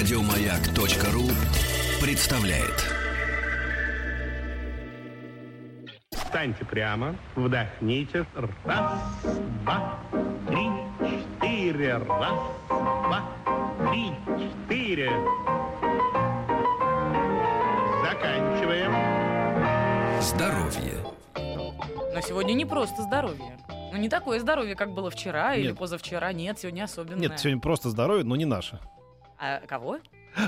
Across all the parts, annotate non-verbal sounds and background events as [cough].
Радиомаяк.ру представляет. Встаньте прямо, вдохните. Раз, два, три, четыре. Раз, два, три, четыре. Заканчиваем. Здоровье. Но сегодня не просто здоровье. Ну, не такое здоровье, как было вчера или Нет. позавчера. Нет, сегодня особенное. Нет, сегодня просто здоровье, но не наше. А кого?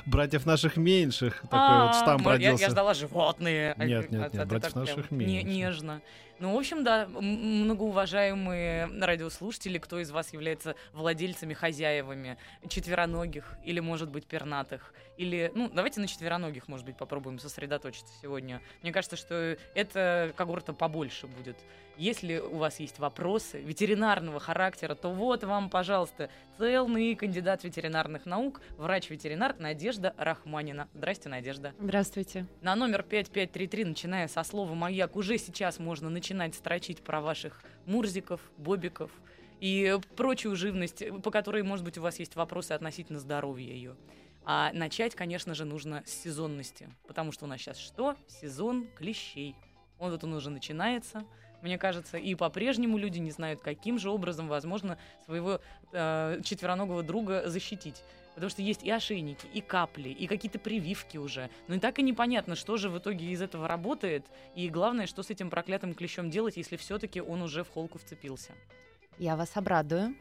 Братьев наших меньших. Такой А, вот штамп мо- я- родился. Я ждала животные. А- Нет, нет, а- нет, а братьев наших меньших. Нежно. Ну, в общем, да, многоуважаемые радиослушатели, кто из вас является владельцами, хозяевами четвероногих или, может быть, пернатых? Или, ну, давайте на четвероногих, может быть, попробуем сосредоточиться сегодня. Мне кажется, что эта когорта побольше будет. Если у вас есть вопросы ветеринарного характера, то вот вам, пожалуйста, целный кандидат ветеринарных наук, врач-ветеринар Надежда Рахманина. Здрасте, Надежда. Здравствуйте. На номер 5533, начиная со слова «Маяк», уже сейчас можно начинать строчить про ваших мурзиков, бобиков и прочую живность, по которой, может быть, у вас есть вопросы относительно здоровья ее. А начать, конечно же, нужно с сезонности, потому что у нас сейчас что? Сезон клещей. Он вот он уже начинается, мне кажется, и по-прежнему люди не знают, каким же образом возможно своего э, четвероногого друга защитить. Потому что есть и ошейники, и капли, и какие-то прививки уже. Но и так и непонятно, что же в итоге из этого работает. И главное, что с этим проклятым клещом делать, если все-таки он уже в холку вцепился. Я вас обрадую.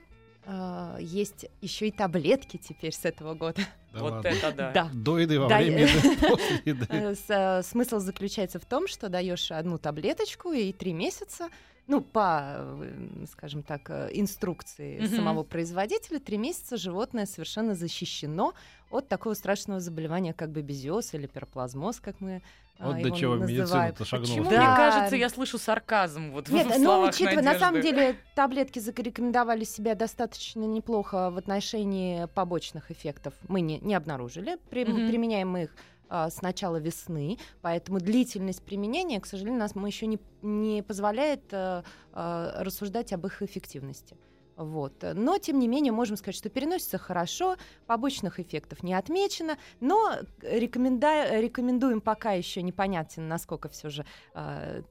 А, Есть еще и таблетки теперь с этого года. Да вот ладно. это да. Да. До еды, во Да, время еды, [laughs] после еды. Э, с- э, Смысл заключается в том, что даешь одну таблеточку и три месяца, ну, по, э, скажем так, э, инструкции Мгм. самого производителя, три месяца животное совершенно защищено от такого страшного заболевания, как бабезиоз или пироплазмоз, как мы а, Вот до его чего медицина-то шагнула. Почему, Да. мне кажется, я слышу сарказм вот Нет, в ну, учитывая, на самом Надежды. деле, таблетки зарекомендовали себя достаточно неплохо в отношении побочных эффектов. Мы не, не обнаружили. При- Мгм. Применяем мы их а, с начала весны, поэтому длительность применения, к сожалению, нас мы еще не, не позволяет а, а, рассуждать об их эффективности. Вот. Но, тем не менее, можем сказать, что переносится хорошо, побочных эффектов не отмечено, но рекоменда- рекомендуем пока еще непонятен, насколько все же а,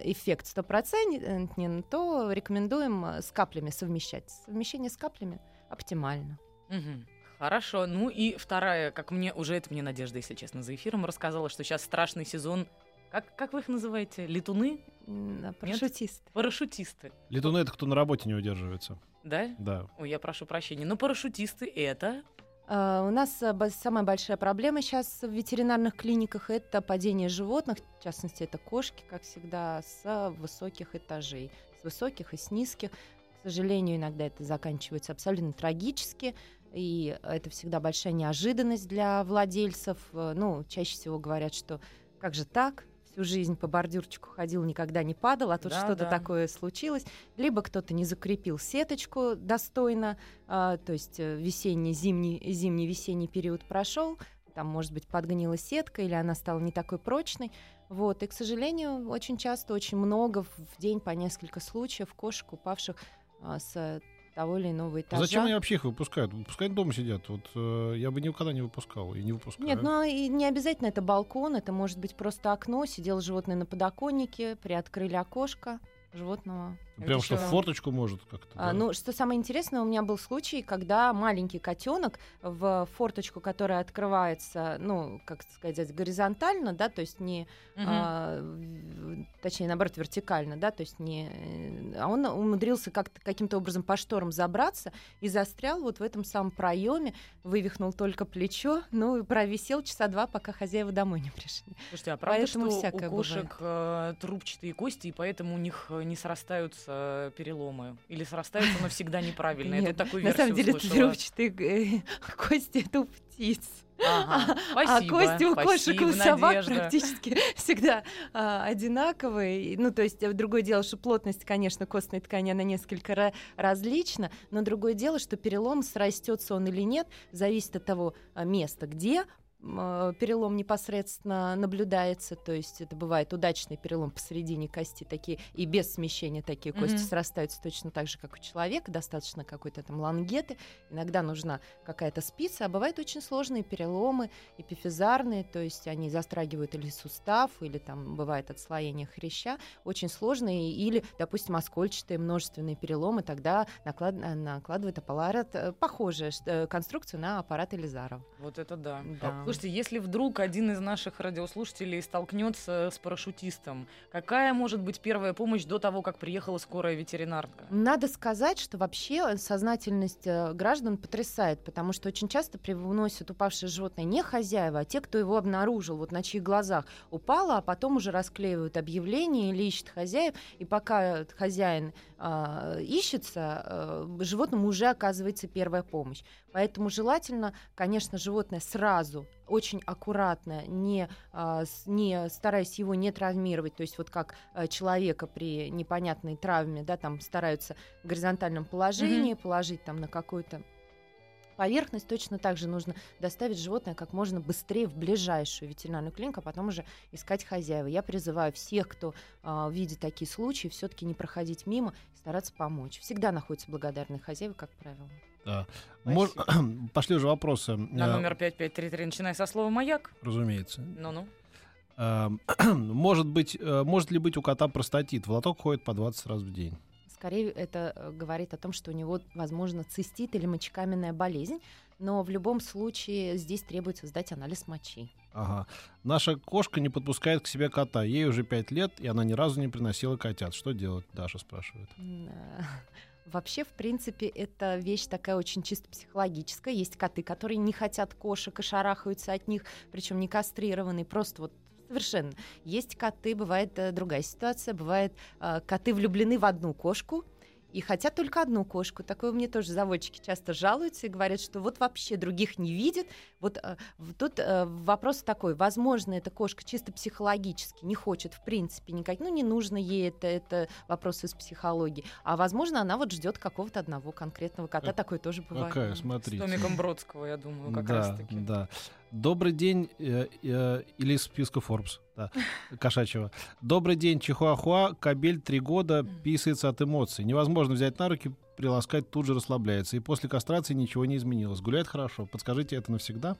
эффект стопроцентен, то рекомендуем э, с каплями совмещать. Совмещение с каплями оптимально. Мгм. Хорошо. Ну и вторая, как мне, уже это мне Надежда, если честно, за эфиром рассказала, что сейчас страшный сезон. Как, как вы их называете? Летуны? М, Парашютист. Парашютисты. Летуны это кто на работе не удерживается. Да? Да. Ой, я прошу прощения. Но парашютисты это... А, У нас э, самая большая проблема сейчас в ветеринарных клиниках это падение животных, в частности это кошки, как всегда, с высоких этажей, с высоких и с низких. К сожалению, иногда это заканчивается абсолютно трагически, и это всегда большая неожиданность для владельцев. Э, Ну, чаще всего говорят, что как же так? Всю жизнь по бордюрчику ходил, никогда не падал, а тут Да, что-то да. такое случилось. Либо кто-то не закрепил сеточку достойно, а, то есть э, весенний, зимний, зимний, весенний период прошел, там, может быть, подгнила сетка или она стала не такой прочной. Вот. И, к сожалению, очень часто, очень много в день по несколько случаев кошек, упавших а, с того или иного этажа. Зачем они вообще их выпускают? Пускай дома сидят. Вот э, я бы никогда не выпускал и не выпускаю. Нет, ну и не обязательно это балкон, это может быть просто окно, сидело животное на подоконнике, приоткрыли окошко животного. Прям что в форточку может как-то. А, да? ну, что самое интересное, у меня был случай, когда маленький котенок в форточку, которая открывается, ну, как сказать, горизонтально, да, то есть не, Мгм. а, точнее, наоборот, вертикально, да, то есть не, э, а он умудрился как-то каким-то образом по шторам забраться и застрял вот в этом самом проеме, вывихнул только плечо, ну, и провисел часа два, пока хозяева домой не пришли. Слушайте, а правда, Поэтому что у кошек э, трубчатые кости, и поэтому у них э, не срастаются э, переломы? Или срастаются, но всегда неправильно? Нет, тут такую На самом деле, трубчатые э, [laughs] кости это у птиц. Ага, а спасибо, кости у кошек и спасибо, у собак Надежда. практически [laughs] всегда а, одинаковые. Ну, то есть, э, другое дело, что плотность, конечно, костной ткани, она несколько ра- различна, но другое дело, что перелом, срастется он или нет, зависит от того а, места, где перелом непосредственно наблюдается, то есть это бывает удачный перелом посередине кости, такие и без смещения такие кости Мгм. срастаются точно так же, как у человека, достаточно какой-то там лангеты, иногда нужна какая-то спица, а бывают очень сложные переломы, эпифизарные, то есть они застрагивают или сустав, или там бывает отслоение хряща, очень сложные, или, допустим, оскольчатые множественные переломы, тогда наклад- э, накладывает аппарат, э, э, конструкцию на аппарат Элизарова. Вот это да. Да. Слушайте, если вдруг один из наших радиослушателей столкнется с парашютистом, какая может быть первая помощь до того, как приехала скорая ветеринарка? Надо сказать, что вообще сознательность э, граждан потрясает, потому что очень часто привносят упавшее животное не хозяева, а те, кто его обнаружил, вот на чьих глазах упало, а потом уже расклеивают объявление или ищут хозяев, и пока хозяин а, ищется, э, животному уже оказывается первая помощь. Поэтому желательно, конечно, животное сразу очень аккуратно, не, а, не стараясь его не травмировать, то есть вот как э, человека при непонятной травме, да, там стараются в горизонтальном положении положить там на какую-то поверхность, точно так же нужно доставить животное как можно быстрее в ближайшую ветеринарную клинику, а потом уже искать хозяева. Я призываю всех, кто а, видит такие случаи, все-таки не проходить мимо и стараться помочь. Всегда находятся благодарные хозяева, как правило. Да. Мож- [clears throat] Пошли уже вопросы. На Э, номер 5533, начиная со слова «Маяк». Разумеется. Ну-ну. Эм, [clears throat] Может быть, э, может ли быть у кота простатит? В лоток ходит по 20 раз в день. Скорее, это э, говорит о том, что у него, возможно, цистит или мочекаменная болезнь, но в любом случае здесь требуется сдать анализ мочи. Ага. Наша кошка не подпускает к себе кота. Ей уже 5 лет, и она ни разу не приносила котят. Что делать? Даша спрашивает. [laughs] Вообще, в принципе, это вещь такая очень чисто психологическая. Есть коты, которые не хотят кошек и шарахаются от них, причем не кастрированные, просто вот совершенно. Есть коты, бывает э, другая ситуация, бывает э, коты влюблены в одну кошку, и хотят только одну кошку. Такое мне тоже заводчики часто жалуются и говорят, что вот вообще других не видят. Вот э, тут э, вопрос такой, возможно, эта кошка чисто психологически не хочет, в принципе, никак, ну, не нужно ей это, это вопрос из психологии. А возможно, она вот ждет какого-то одного конкретного кота, Как- такое тоже бывает. Какая, С смотрите. Томиком Бродского, я думаю, как да, раз-таки. да. Добрый день, э, э, или из списка Forbes, да, [laughs] кошачьего. Добрый день, Чихуахуа, кабель три года, писается от эмоций. Невозможно взять на руки, приласкать, тут же расслабляется. И после кастрации ничего не изменилось. Гуляет хорошо. Подскажите, это навсегда?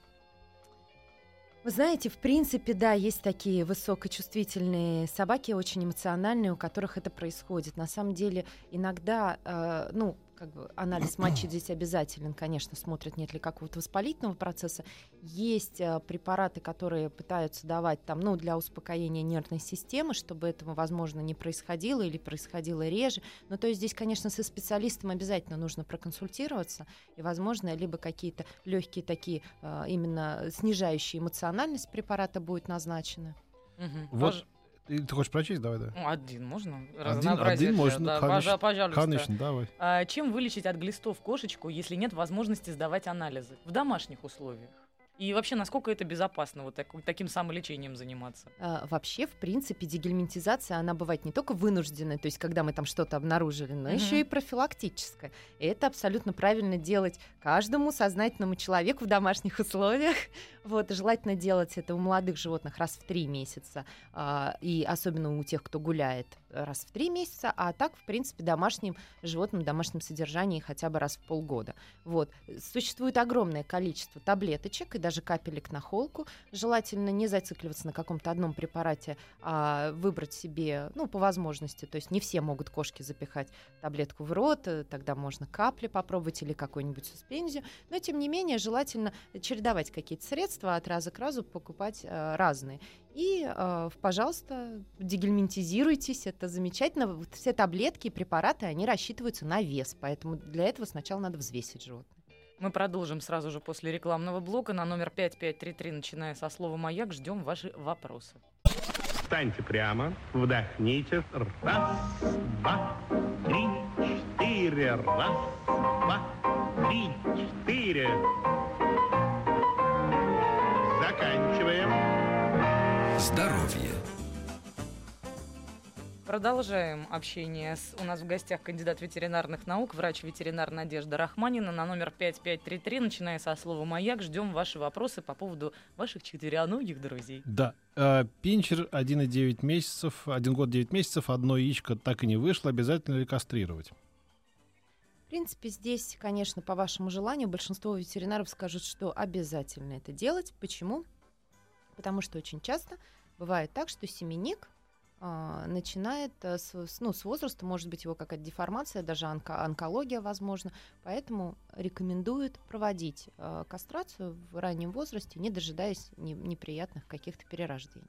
Вы знаете, в принципе, да, есть такие высокочувствительные собаки, очень эмоциональные, у которых это происходит. На самом деле, иногда, э, ну, как бы анализ мочи здесь обязателен, конечно, смотрят, нет ли какого-то воспалительного процесса. Есть э, препараты, которые пытаются давать там, ну, для успокоения нервной системы, чтобы этого, возможно, не происходило или происходило реже. Но то есть здесь, конечно, со специалистом обязательно нужно проконсультироваться, и, возможно, либо какие-то легкие такие э, именно снижающие эмоциональность препарата будут назначены. Мгм. Вот. Или Ты хочешь прочесть? Давай, да. Ну, Один можно? Один, Разнообразие один можно, да, конечно. пожа- пожалуйста. Конечно, давай. А чем вылечить от глистов кошечку, если нет возможности сдавать анализы в домашних условиях? И вообще, насколько это безопасно вот так- таким самолечением заниматься? А, Вообще, в принципе, дегельминтизация, она бывает не только вынужденная, то есть когда мы там что-то обнаружили, но Мгм. еще и профилактическая. И это абсолютно правильно делать каждому сознательному человеку в домашних условиях. Вот, желательно делать это у молодых животных раз в три месяца, а, и особенно у тех, кто гуляет раз в три месяца, а так, в принципе, домашним животным домашнем содержании хотя бы раз в полгода. Вот. Существует огромное количество таблеточек и даже капелек на холку. Желательно не зацикливаться на каком-то одном препарате, а выбрать себе, ну, по возможности. То есть не все могут кошки запихать таблетку в рот, э, тогда можно капли попробовать или какую-нибудь суспензию. Но, тем не менее, желательно чередовать какие-то средства, от раза к разу покупать э, разные. И, э, пожалуйста, дегельминтизируйтесь, это замечательно. Вот Все таблетки и препараты, они рассчитываются на вес, поэтому для этого сначала надо взвесить животное. Мы продолжим сразу же после рекламного блока на номер 5533, начиная со слова «Маяк». Ждем ваши вопросы. Встаньте прямо, вдохните. Раз, два, три, четыре. Раз, два, три, четыре. Заканчиваем. Здоровье. Продолжаем общение. С, у нас в гостях кандидат ветеринарных наук, врач-ветеринар Надежда Рахманина на номер 5533, начиная со слова «Маяк». Ждем ваши вопросы по поводу ваших четвероногих друзей. Да. Э, Пинчер 1,9 месяцев, 1 год 9 месяцев, одно яичко так и не вышло. Обязательно ли кастрировать? В принципе, здесь, конечно, по вашему желанию, большинство ветеринаров скажут, что обязательно это делать. Почему? Потому что очень часто бывает так, что семенник а, начинает с, с- ну, с возраста, может быть, его какая-то деформация, даже онко- онкология, возможно. Поэтому рекомендуют проводить а, кастрацию в раннем возрасте, не дожидаясь не- неприятных каких-то перерождений.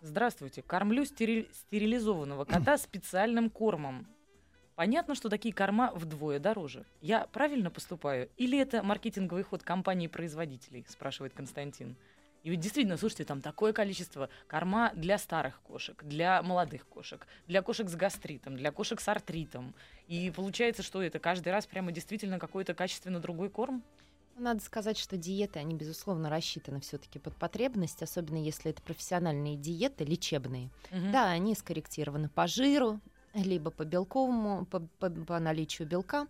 Здравствуйте. Кормлю стериль- стерилизованного кота [clears throat] специальным кормом. Понятно, что такие корма вдвое дороже. Я правильно поступаю? Или это маркетинговый ход компаний-производителей? Спрашивает Константин. И ведь действительно, слушайте, там такое количество корма для старых кошек, для молодых кошек, для кошек с гастритом, для кошек с артритом. И получается, что это каждый раз прямо действительно какой-то качественно другой корм? Надо сказать, что диеты, они, безусловно, рассчитаны все-таки под потребность, особенно если это профессиональные диеты, лечебные. Мгм. Да, они скорректированы по жиру, либо по белковому, по, по- по наличию белка.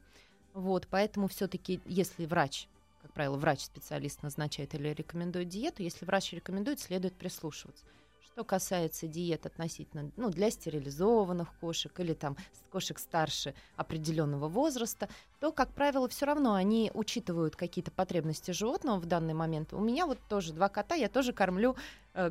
Вот, поэтому все-таки, если врач, как правило, врач-специалист назначает или рекомендует диету, если врач рекомендует, следует прислушиваться. Что касается диет относительно, ну, для стерилизованных кошек или там кошек старше определенного возраста, то, как правило, все равно они учитывают какие-то потребности животного в данный момент. У меня вот тоже два кота, я тоже кормлю э,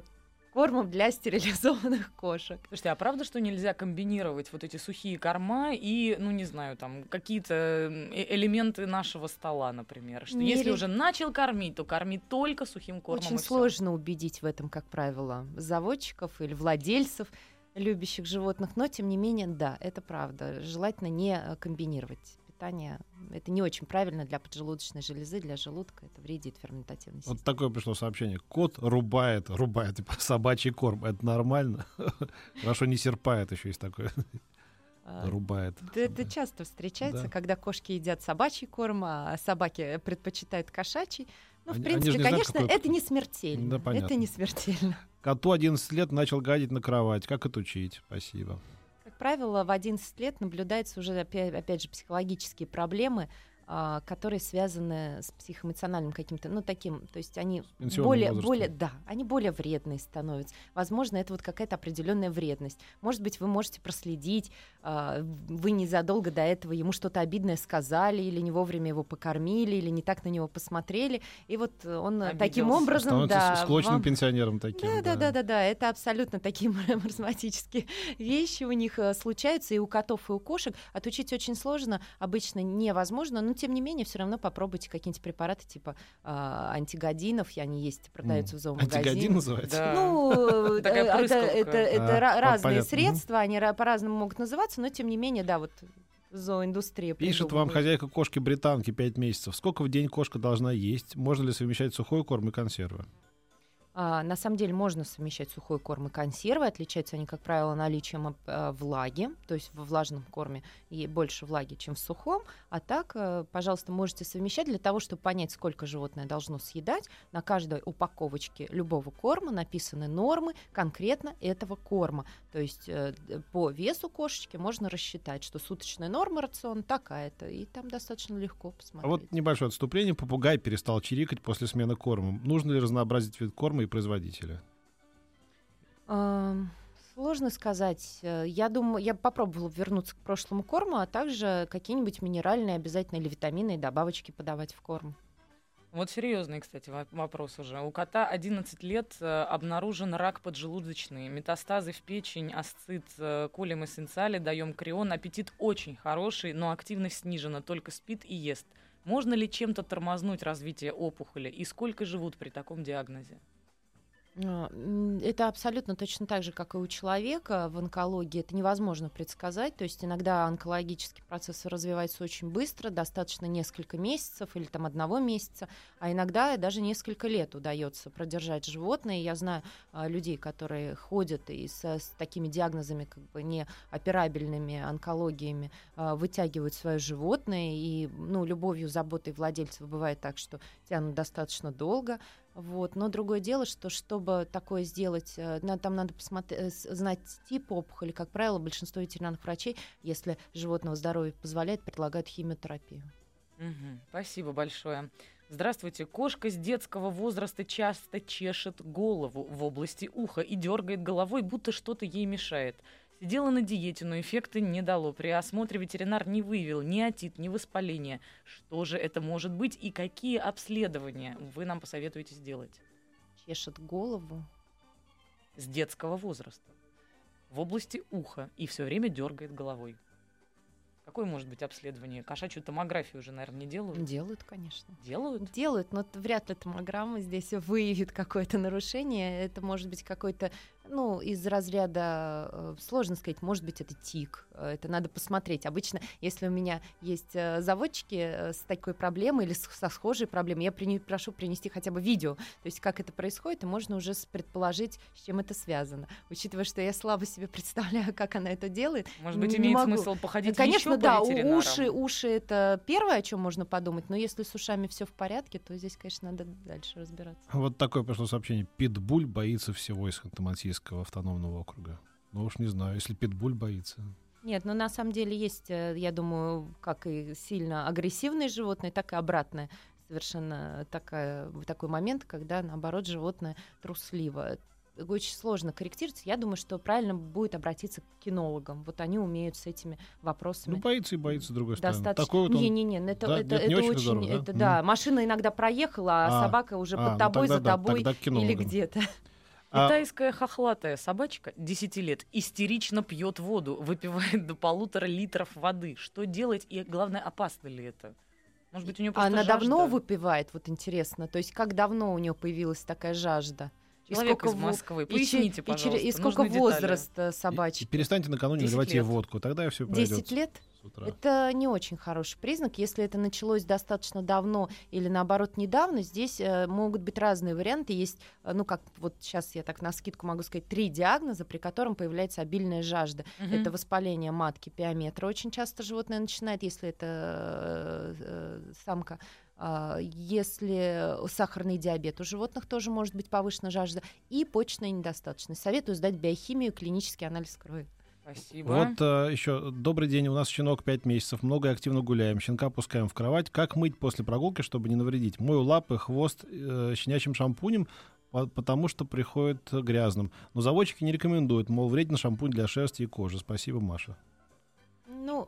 кормом для стерилизованных кошек. Слушайте, а правда, что нельзя комбинировать вот эти сухие корма и, ну, не знаю, там, какие-то э- элементы нашего стола, например? Что Не если ре- уже начал кормить, то корми только сухим кормом. Очень и всё. сложно убедить в этом, как правило, заводчиков или владельцев любящих животных, но тем не менее, да, это правда. Желательно не э, комбинировать питание. Это не очень правильно для поджелудочной железы, для желудка. Это вредит ферментативной системе. Вот такое пришло сообщение. Кот рубает, рубает типа, [laughs] собачий корм. Это нормально? [laughs] Хорошо, не серпает еще есть такое. А, Рубает. да это часто встречается, Да. когда кошки едят собачий корм, а собаки предпочитают кошачий. Ну, в Они- они же принципе, знают, конечно, какой это не смертельно. Да, понятно. это не смертельно. Коту 11 лет начал гадить на кровать. Как отучить? Спасибо. Как правило, в 11 лет наблюдаются уже, опять, опять же, психологические проблемы, а, которые связаны с психоэмоциональным каким-то, ну, таким, то есть они более, возрастом. более, да, они более вредные становятся. Возможно, это вот какая-то определенная вредность. Может быть, вы можете проследить, а, вы незадолго до этого ему что-то обидное сказали, или не вовремя его покормили, или не так на него посмотрели, и вот он э, таким Обиделся. образом, Становится да, склочным вам- пенсионером таким. да, да, да, да, да. Это абсолютно такие [laughs] маразматические вещи у них э, случаются и у котов, и у кошек. Отучить очень сложно, обычно невозможно, но тем не менее все равно попробуйте какие-нибудь препараты типа а, антигодинов, и они есть, продаются в Антигодин зоомагазине. называется? Да. Ну, э, это, прыскалка. это, это А, разные понятно. средства, они ра- по-разному могут называться, но тем не менее, да, вот зооиндустрия. Пишет вам хозяйка кошки британки 5 месяцев. Сколько в день кошка должна есть? Можно ли совмещать сухой корм и консервы? А, на самом деле можно совмещать сухой корм и консервы. Отличаются они, как правило, наличием э, влаги, то есть во влажном корме и больше влаги, чем в сухом. А так, э, пожалуйста, можете совмещать для того, чтобы понять, сколько животное должно съедать. На каждой упаковочке любого корма написаны нормы конкретно этого корма. То есть э, по весу кошечки можно рассчитать, что суточная норма рациона такая-то, и там достаточно легко А посмотреть. вот небольшое отступление. Попугай перестал чирикать после смены корма. Нужно ли разнообразить вид корма и производителя? Сложно сказать. Я думаю, я попробовала вернуться к прошлому корму, а также какие-нибудь минеральные обязательно или витамины и добавочки подавать в корм. Вот серьезный, кстати, во- вопрос уже. У кота 11 лет э, обнаружен рак поджелудочный, метастазы в печень, асцит, э, колем эссенциали, даем крион. Аппетит очень хороший, но активность снижена, только спит и ест. Можно ли чем-то тормознуть развитие опухоли? И сколько живут при таком диагнозе? А, Это абсолютно точно так же, как и у человека в онкологии. Это невозможно предсказать. То есть иногда онкологический процесс развивается очень быстро, достаточно несколько месяцев или там одного месяца, а иногда даже несколько лет удается продержать животное. Я знаю а, людей, которые ходят и со- с, такими диагнозами, как бы неоперабельными онкологиями, а, вытягивают свое животное, и ну, любовью, заботой владельцев бывает так, что тянут достаточно долго. Вот. Но другое дело, что чтобы такое сделать, э, там надо посмотреть, э, знать тип опухоли. Как правило, большинство ветеринарных врачей, если животного здоровье позволяет, предлагают химиотерапию. Мгм. Спасибо большое. Здравствуйте. Кошка с детского возраста часто чешет голову в области уха и дергает головой, будто что-то ей мешает. Сидела на диете, но эффекта не дало. При осмотре ветеринар не выявил ни отит, ни воспаления. Что же это может быть и какие обследования вы нам посоветуете сделать Чешет голову. с детского возраста в области уха и все время дергает головой? Какое может быть обследование? Кошачью томографию уже, наверное, не делают? Делают, конечно. Делают? Делают, но вряд ли томограмма здесь выявит какое-то нарушение. Это может быть какой-то, ну, из разряда, э, сложно сказать, может быть, это тик. Э, Это надо посмотреть. Обычно, если у меня есть э, заводчики с такой проблемой или с- со схожей проблемой, я прини- прошу принести хотя бы видео, то есть как это происходит, и можно уже предположить, с чем это связано. Учитывая, что я слабо себе [laughs] представляю, как она это делает. Может быть, Не имеет могу. смысл походить Конечно, еще да, по уши, уши это первое, о чем можно подумать, но если с ушами все в порядке, то здесь, конечно, надо дальше разбираться. Вот такое пришло сообщение. Питбуль боится всего из Ханты-Мансийского автономного округа. Ну уж не знаю, если Питбуль боится. Нет, но на самом деле есть, э, я думаю, как и сильно агрессивные животные, так и обратное. Совершенно такая, такой момент, когда, наоборот, животное трусливо. Очень сложно корректироваться. Я думаю, что правильно будет обратиться к кинологам. Вот они умеют с этими вопросами. Ну, боится и боится, с другой стороны. Достаточно. Такой вот он... Не-не-не, это, Да? это, не это очень здорово, да? это, да. Машина иногда проехала, а, А, собака уже а, под ну тобой, тогда за да, тобой к или где-то. А- Китайская хохлатая собачка 10 лет истерично пьет воду, выпивает до полутора литров воды. Что делать и, главное, опасно ли это? Может быть, у нее просто Она давно жажда? выпивает, вот интересно. То есть как давно у нее появилась такая жажда? И Человек сколько из Москвы. и Поясните, и, пожалуйста. чере- и сколько нужны детали. возраст э, И- собачки? И перестаньте накануне 10 наливать ей водку, тогда все пройдет 10 лет? утра. Это не очень хороший признак. Если это началось достаточно давно или наоборот недавно, здесь э, могут быть разные варианты. Есть, э, ну как вот сейчас я так на скидку могу сказать, три диагноза, при котором появляется обильная жажда. Мгм. Это воспаление матки, пиометра. Очень часто животное начинает, если это э, э, самка. А, Если сахарный диабет, у животных тоже может быть повышена жажда. И почечная недостаточность. Советую сдать биохимию, клинический анализ крови. Спасибо. Вот э, еще добрый день. У нас щенок 5 месяцев. Много и активно гуляем. Щенка пускаем в кровать. Как мыть после прогулки, чтобы не навредить? Мою лапы, хвост э, щенячьим шампунем, по- потому что приходит грязным. Но заводчики не рекомендуют. Мол, вреден шампунь для шерсти и кожи. Спасибо, Маша.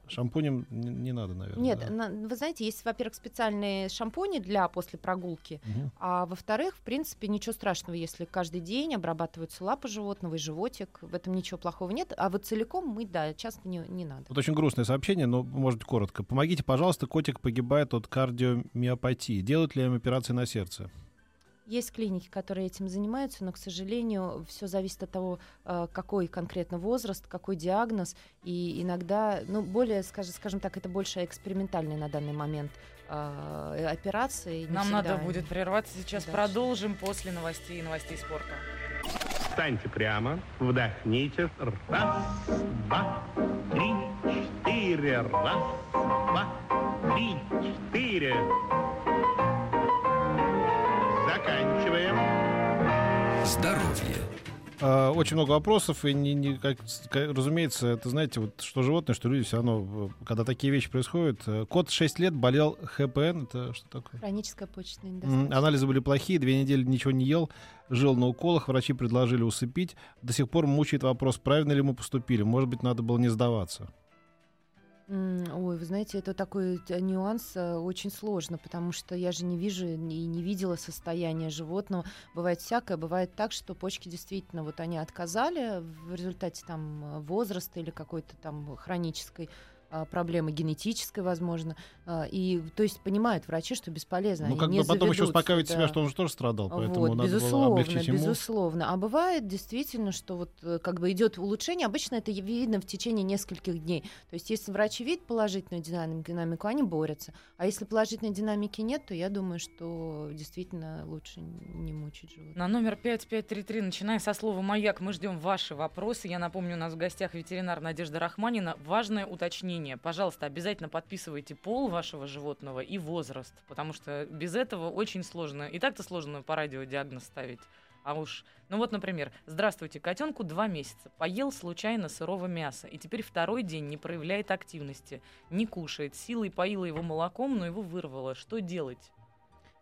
Ну, Шампунем не, не надо, наверное. нет, да. на- вы знаете, есть, во-первых, специальные шампуни для после прогулки, Мгм. а во-вторых, в принципе, ничего страшного, если каждый день обрабатываются лапы животного и животик, в этом ничего плохого нет. А вот целиком мыть, да, часто не, не надо. Вот очень грустное сообщение, но, может быть, коротко. Помогите, пожалуйста, котик погибает от кардиомиопатии. Делают ли им операции на сердце? Есть клиники, которые этим занимаются, но, к сожалению, все зависит от того, э, какой конкретно возраст, какой диагноз. И иногда, ну, более, скажем, скажем так, это больше экспериментальные на данный момент э, операции. Нам всегда надо будет прерваться сейчас. Дальше. Продолжим после новостей и новостей спорта. Встаньте прямо, вдохните. Раз, два, три, четыре. Раз, два, три, четыре. Заканчиваем. Здоровье. А, Очень много вопросов, и, не, не- как, разумеется, это, знаете, вот что животные, что люди, все равно, э, когда такие вещи происходят. э, Кот 6 лет болел ХПН, это что такое? Хроническая почечная недостаточность. Анализы были плохие, две недели ничего не ел, жил на уколах, врачи предложили усыпить. До сих пор мучает вопрос, правильно ли мы поступили. Может быть, надо было не сдаваться. Ой, вы знаете, это такой нюанс э, очень сложно, потому что я же не вижу и не видела состояние животного. Бывает всякое, бывает так, что почки действительно вот они отказали в результате там э, возраста или какой-то там хронической а, проблемы генетической, возможно, А, и то есть понимают врачи, что бесполезно. Ну, как бы потом еще успокаивать себя, да. что он же тоже страдал, поэтому Вот, надо было безусловно, облегчить ему. безусловно. А бывает действительно, что вот э, как бы идет улучшение. Обычно это видно в течение нескольких дней. То есть, если врачи видят положительную динамику, динамику, они борются. А если положительной динамики нет, то я думаю, что действительно лучше не мучить животных. На номер 5533, начиная со слова «Маяк», мы ждем ваши вопросы. Я напомню, у нас в гостях ветеринар Надежда Рахманина. Важное уточнение. Применения, пожалуйста, обязательно подписывайте пол вашего животного и возраст, потому что без этого очень сложно. И так-то сложно по радио диагноз ставить. А уж, ну вот, например, здравствуйте, котенку два месяца, поел случайно сырого мяса, и теперь второй день не проявляет активности, не кушает, силой поила его молоком, но его вырвало. Что делать?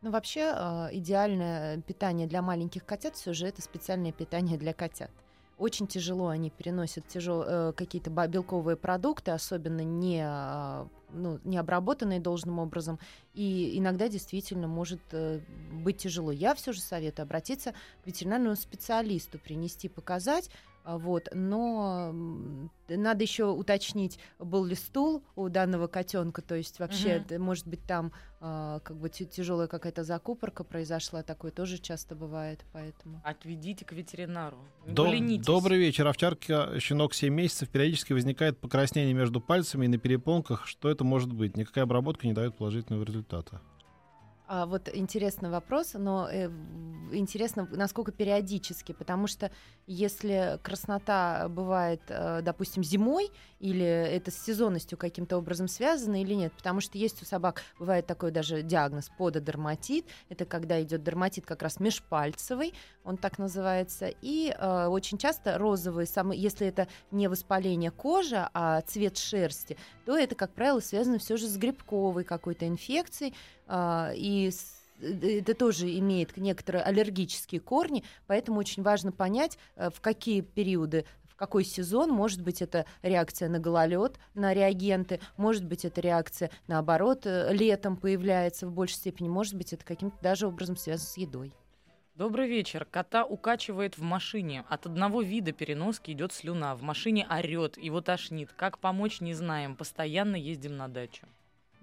Ну, вообще, э, идеальное питание для маленьких котят все же это специальное питание для котят. Очень тяжело они переносят тяжел, э, какие-то белковые продукты, особенно не, а, ну, не обработанные должным образом. И иногда действительно может э, быть тяжело. Я все же советую обратиться к ветеринарному специалисту, принести, показать. А, Вот, но надо еще уточнить, был ли стул у данного котенка, то есть вообще, д- может быть, там а, как бы тяжелая какая-то закупорка произошла, такое тоже часто бывает, поэтому. Отведите к ветеринару. Не поленитесь. Добрый вечер. Овчарка, щенок 7 месяцев, периодически возникает покраснение между пальцами и на перепонках. Что это может быть? Никакая обработка не дает положительного результата. А вот интересный вопрос, но э, интересно, насколько периодически, потому что если краснота бывает, э, допустим, зимой, или это с сезонностью каким-то образом связано или нет, потому что есть у собак, бывает такой даже диагноз пододерматит, это когда идет дерматит как раз межпальцевый, он так называется, и э, очень часто розовые, самые, если это не воспаление кожи, а цвет шерсти, то это, как правило, связано все же с грибковой какой-то инфекцией, и с- э, это тоже имеет некоторые аллергические корни, поэтому очень важно понять, э, в какие периоды в какой сезон, может быть, это реакция на гололед, на реагенты, может быть, это реакция, наоборот, э, летом появляется в большей степени, может быть, это каким-то даже образом связано с едой. Добрый вечер. Кота укачивает в машине. От одного вида переноски идет слюна. В машине орет, его тошнит. Как помочь, не знаем. Постоянно ездим на дачу.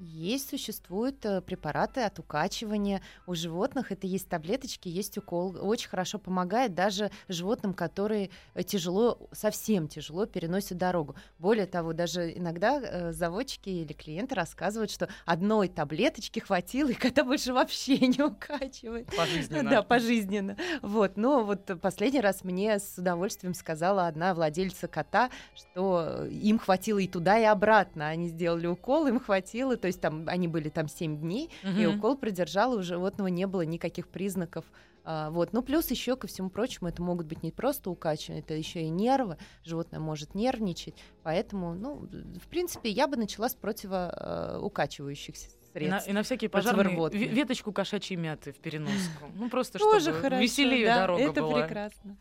Есть, существуют э, препараты от укачивания. У животных это есть таблеточки, есть укол. Очень хорошо помогает даже животным, которые э, тяжело, совсем тяжело переносят дорогу. Более того, даже иногда э, заводчики или клиенты рассказывают, что одной таблеточки хватило, и кота больше вообще не укачивает. Пожизненно. Да, пожизненно. Вот, но вот последний раз мне с удовольствием сказала одна владельца кота, что им хватило и туда, и обратно. Они сделали укол, им хватило, то есть там они были там 7 дней, и Мгм. укол продержал, и у животного не было никаких признаков. А, вот. Ну, плюс еще ко всему прочему, это могут быть не просто укачивания, это еще и нервы. Животное может нервничать. Поэтому, ну, в принципе, я бы начала с противоукачивающих И на, средств. и на всякие пожарные веточку кошачьей мяты в переноску. Ну, просто Тоже чтобы хорошо, веселее да, дорога это была. прекрасно.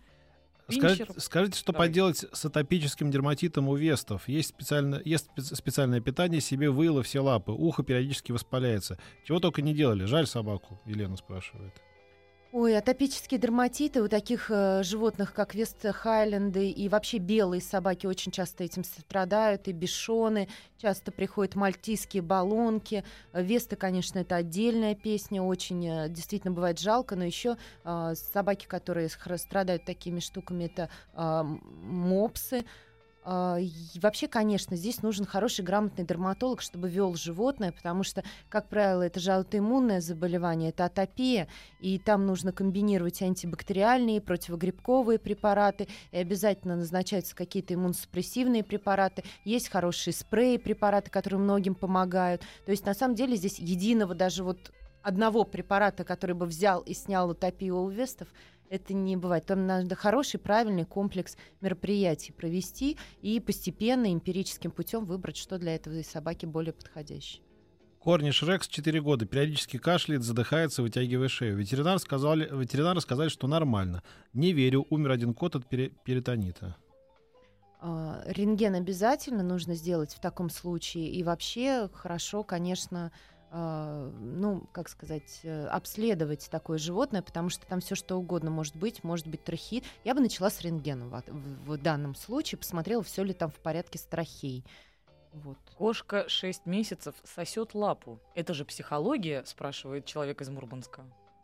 Скажите, скажите, что Давай. поделать с атопическим дерматитом у вестов? Есть, специально, спе- специальное питание, себе выило все лапы, ухо периодически воспаляется. Чего только не делали. Жаль собаку, Елена спрашивает. Ой, атопические дерматиты у таких э, животных, как вест-хайленды и вообще белые собаки очень часто этим страдают, и бешоны, часто приходят мальтийские баллонки. Весты, конечно, это отдельная песня, очень э, действительно бывает жалко, но еще э, собаки, которые страдают такими штуками, это э, мопсы. А, Вообще, конечно, здесь нужен хороший грамотный дерматолог, чтобы вел животное, потому что, как правило, это же аутоиммунное заболевание, это атопия, и там нужно комбинировать антибактериальные, противогрибковые препараты, и обязательно назначаются какие-то иммуносупрессивные препараты. Есть хорошие спреи, препараты, которые многим помогают. То есть, на самом деле, здесь единого даже вот одного препарата, который бы взял и снял утопию у вестов, это не бывает. Там надо хороший, правильный комплекс мероприятий провести и постепенно, эмпирическим путем выбрать, что для этого собаки более подходящее. Корниш Рекс 4 года, периодически кашляет, задыхается, вытягивая шею. Ветеринар сказали, ветеринары сказали, что нормально. Не верю, умер один кот от пере- перитонита. А, Рентген обязательно нужно сделать в таком случае. И вообще хорошо, конечно, ну, как сказать, э, обследовать такое животное, потому что там все что угодно может быть, может быть трахеит. Я бы начала с рентгена в, в- в данном случае, посмотрела, все ли там в порядке с трахеей. Вот. Кошка 6 месяцев сосет лапу. Это же психология, спрашивает человек из Мурманска.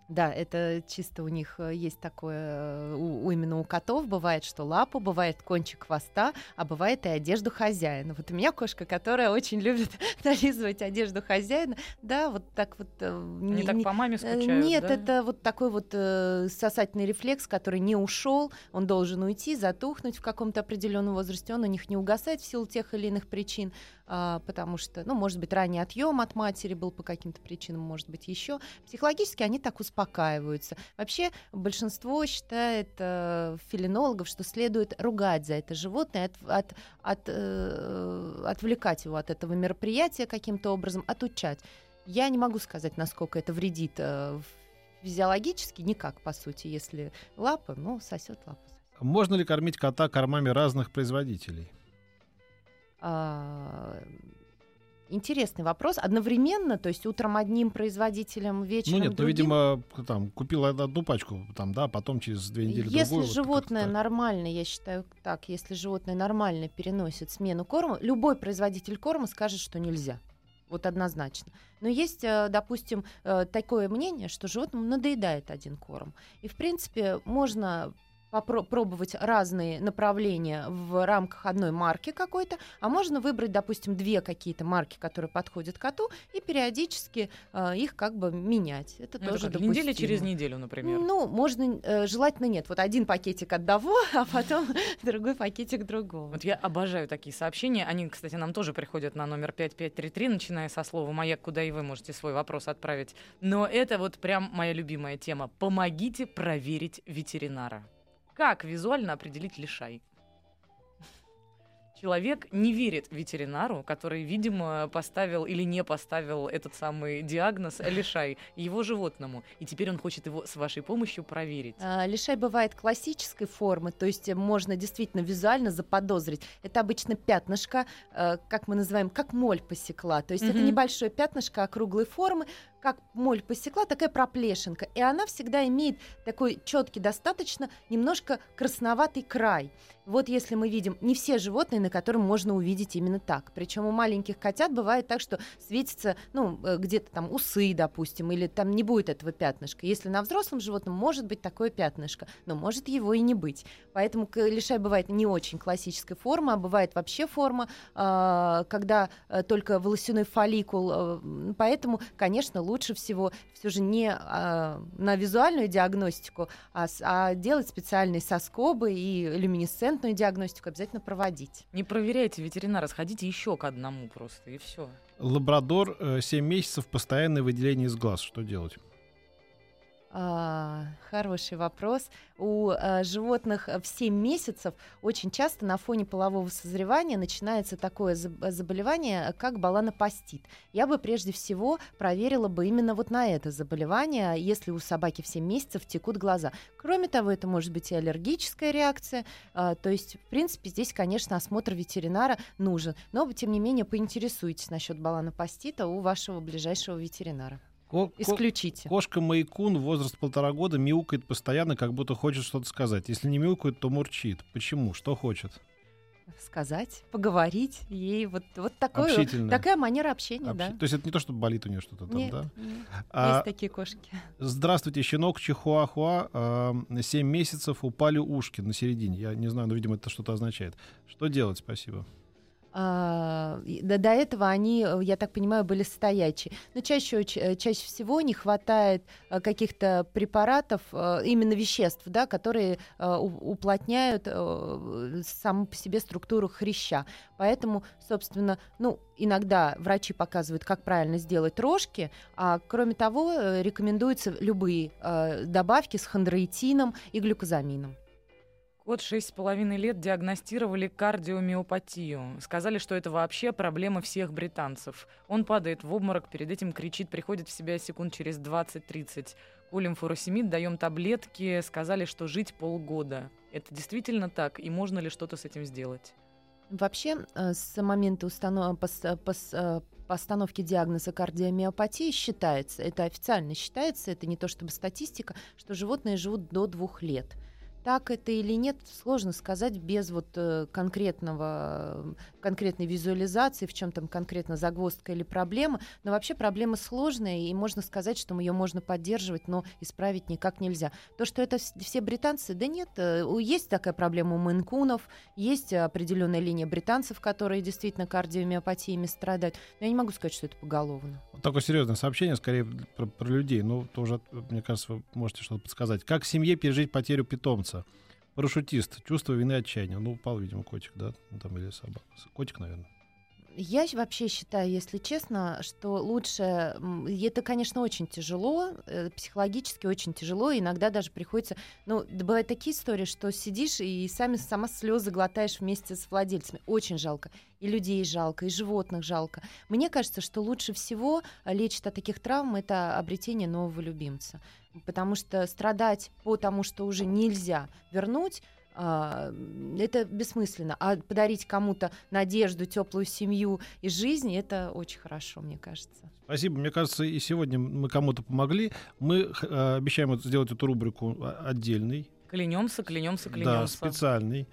Да, это чисто у них э, есть такое, э, у, именно у котов бывает, что лапу, бывает кончик хвоста, а бывает и одежду хозяина. Вот у меня кошка, которая очень любит [laughs] нализывать одежду хозяина, да, вот так вот. э, Они не- так не- по маме скучают, Нет, да? это вот такой вот э, сосательный рефлекс, который не ушел, он должен уйти, затухнуть в каком-то определенном возрасте, он у них не угасает в силу тех или иных причин. А, потому что, ну, может быть, ранний отъем от матери был по каким-то причинам, может быть, еще. Психологически они так успокаиваются. Вообще большинство считает э, филинологов, что следует ругать за это животное, от, от, от, э, отвлекать его от этого мероприятия каким-то образом, отучать. Я не могу сказать, насколько это вредит э, физиологически, никак, по сути, если лапа, ну, сосет лапу. Можно ли кормить кота кормами разных производителей? А, Интересный вопрос. Одновременно, то есть утром одним производителем, вечером Ну нет, ну, другим? видимо, там купил одну пачку, там, да, потом через две недели Если другую. вот животное как-то. нормально, я считаю так, если животное нормально переносит смену корма, любой производитель корма скажет, что нельзя. Вот однозначно. Но есть, э, допустим, э, такое мнение, что животному надоедает один корм. И, в принципе, можно попробовать разные направления в рамках одной марки какой-то, а можно выбрать, допустим, две какие-то марки, которые подходят коту, и периодически э, их как бы менять. Это Ну, это тоже как, неделя допустимо. через неделю, например. Ну, можно, э, желательно нет. Вот один пакетик одного, [laughs] а потом [laughs] другой пакетик другого. Вот я обожаю такие сообщения. Они, кстати, нам тоже приходят на номер 5533, начиная со слова «Маяк», куда и вы можете свой вопрос отправить. Но это вот прям моя любимая тема. Помогите проверить ветеринара. Как визуально определить лишай? Человек не верит ветеринару, который, видимо, поставил или не поставил этот самый диагноз [laughs] лишай его животному. И теперь он хочет его с вашей помощью проверить. А, Лишай бывает классической формы, то есть э, можно действительно визуально заподозрить. Это обычно пятнышко, э, как мы называем, как моль посекла. То есть это Мгм. небольшое пятнышко округлой формы, как моль посекла, такая проплешинка. И она всегда имеет такой четкий достаточно, немножко красноватый край. Вот если мы видим, не все животные, на котором можно увидеть именно так. Причем у маленьких котят бывает так, что светится, ну, э, где-то там усы, допустим, или там не будет этого пятнышка. Если на взрослом животном может быть такое пятнышко, но может его и не быть. Поэтому лишай бывает не очень классической формы, а бывает вообще форма, а, когда э, только волосяной фолликул. э, Поэтому, конечно, лучше всего все же не а, на визуальную диагностику, а, с- а делать специальные соскобы и люминесцентную диагностику обязательно проводить. Не проверяйте ветеринара, сходите еще к одному просто, и все. Лабрадор 7 месяцев постоянное выделение из глаз. Что делать? А, хороший вопрос. У а, животных э, в 7 месяцев очень часто на фоне полового созревания начинается такое заб- заболевание, э, как баланопастит. Я бы прежде всего проверила бы именно вот на это заболевание, если у собаки в 7 месяцев текут глаза. Кроме того, это может быть и аллергическая реакция. а, то есть, в принципе, здесь, конечно, осмотр ветеринара нужен. Но, тем не менее, поинтересуйтесь насчет баланопастита у вашего ближайшего ветеринара. Ко- Исключите. Кошка Майкун, возраст полтора года, мяукает постоянно, как будто хочет что-то сказать. Если не мяукает, то мурчит. Почему? Что хочет? сказать, поговорить. Ей вот, вот такое, такая манера общения, Общ- да. То есть это не то, что болит у нее что-то там, Нет, да? нет, А, Есть такие кошки. Здравствуйте, щенок Чихуахуа. 7 месяцев упали ушки на середине. Я не знаю, но, видимо, это что-то означает. Что делать? Спасибо. А, до, до этого они, э, я так понимаю, были стоячие. Но чаще, э, чаще всего не хватает э, каких-то препаратов, именно веществ, да, которые уплотняют саму по себе структуру хряща. Поэтому, собственно, ну, иногда врачи показывают, как правильно сделать рожки, а кроме того, рекомендуются любые добавки с хондроитином и глюкозамином. Кот 6,5 лет диагностировали кардиомиопатию. Сказали, что это вообще проблема всех британцев. Он падает в обморок, перед этим кричит, приходит в себя секунд через 20-30. Колем фуросемид, даем таблетки, сказали, что жить полгода. Это действительно так? И можно ли что-то с этим сделать? Вообще, э, с момента установ... пос- пос- э, постановки диагноза кардиомиопатии считается, это официально считается, это не то чтобы статистика, что животные живут до двух лет. Так это или нет, сложно сказать без вот э, конкретного, э, конкретной визуализации, в чем там конкретно загвоздка или проблема. Но вообще проблема сложная, и можно сказать, что ее можно поддерживать, но исправить никак нельзя. То, что это вс- все британцы, да нет, э, есть такая проблема у мейнкунов, есть определенная линия британцев, которые действительно кардиомиопатиями страдают. Но я не могу сказать, что это поголовно. Такое серьезное сообщение, скорее про, про людей. Ну, тоже, мне кажется, вы можете что-то подсказать. Как семье пережить потерю питомца? Парашютист. Чувство вины отчаяния. Ну, упал, видимо, котик, да? Ну, Там или собака. Котик, наверное. Я вообще считаю, если честно, что лучше... Это, конечно, очень тяжело, э, психологически очень тяжело. Иногда даже приходится... Ну, бывают такие истории, что сидишь и сами сама слезы глотаешь вместе с владельцами. Очень жалко. И людей жалко, и животных жалко. Мне кажется, что лучше всего э, лечит от таких травм это обретение нового любимца. Потому что страдать по тому, что уже нельзя вернуть, а, это бессмысленно. А подарить кому-то надежду, теплую семью и жизнь, это очень хорошо, мне кажется. Спасибо. Мне кажется, и сегодня мы кому-то помогли. Мы э, обещаем сделать эту рубрику а, отдельной. Клянемся, клянемся, Да, клянемся. специальный.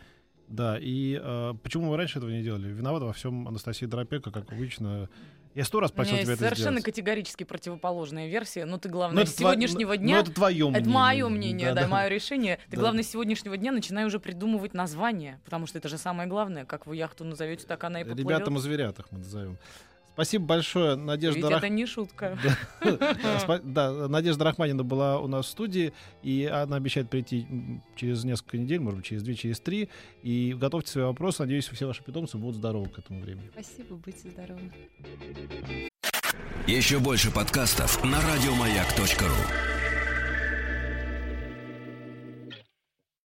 Да, и э, почему мы раньше этого не делали? Виновата во всем Анастасия Дропека, как обычно. Я сто раз просил тебя это совершенно сделать. категорически противоположная версия. Но ты, Но главное, это с сегодняшнего но дня... это твое мнение. Это мое мнение, да, мое решение. Ты, Да. главное, с сегодняшнего дня начинай уже придумывать название, потому что это же самое главное. Как вы яхту назовете, так она и поплывет. Ребятам и зверятах мы назовем. Спасибо большое, Надежда Ведь Рах- это не шутка. [laughs] Да, Надежда Рахманина была у нас в студии, и она обещает прийти через несколько недель, может быть, через две, через три. И готовьте свои вопросы. Надеюсь, все ваши питомцы будут здоровы к этому времени. Спасибо, будьте здоровы. Еще больше подкастов на радиомаяк.ру.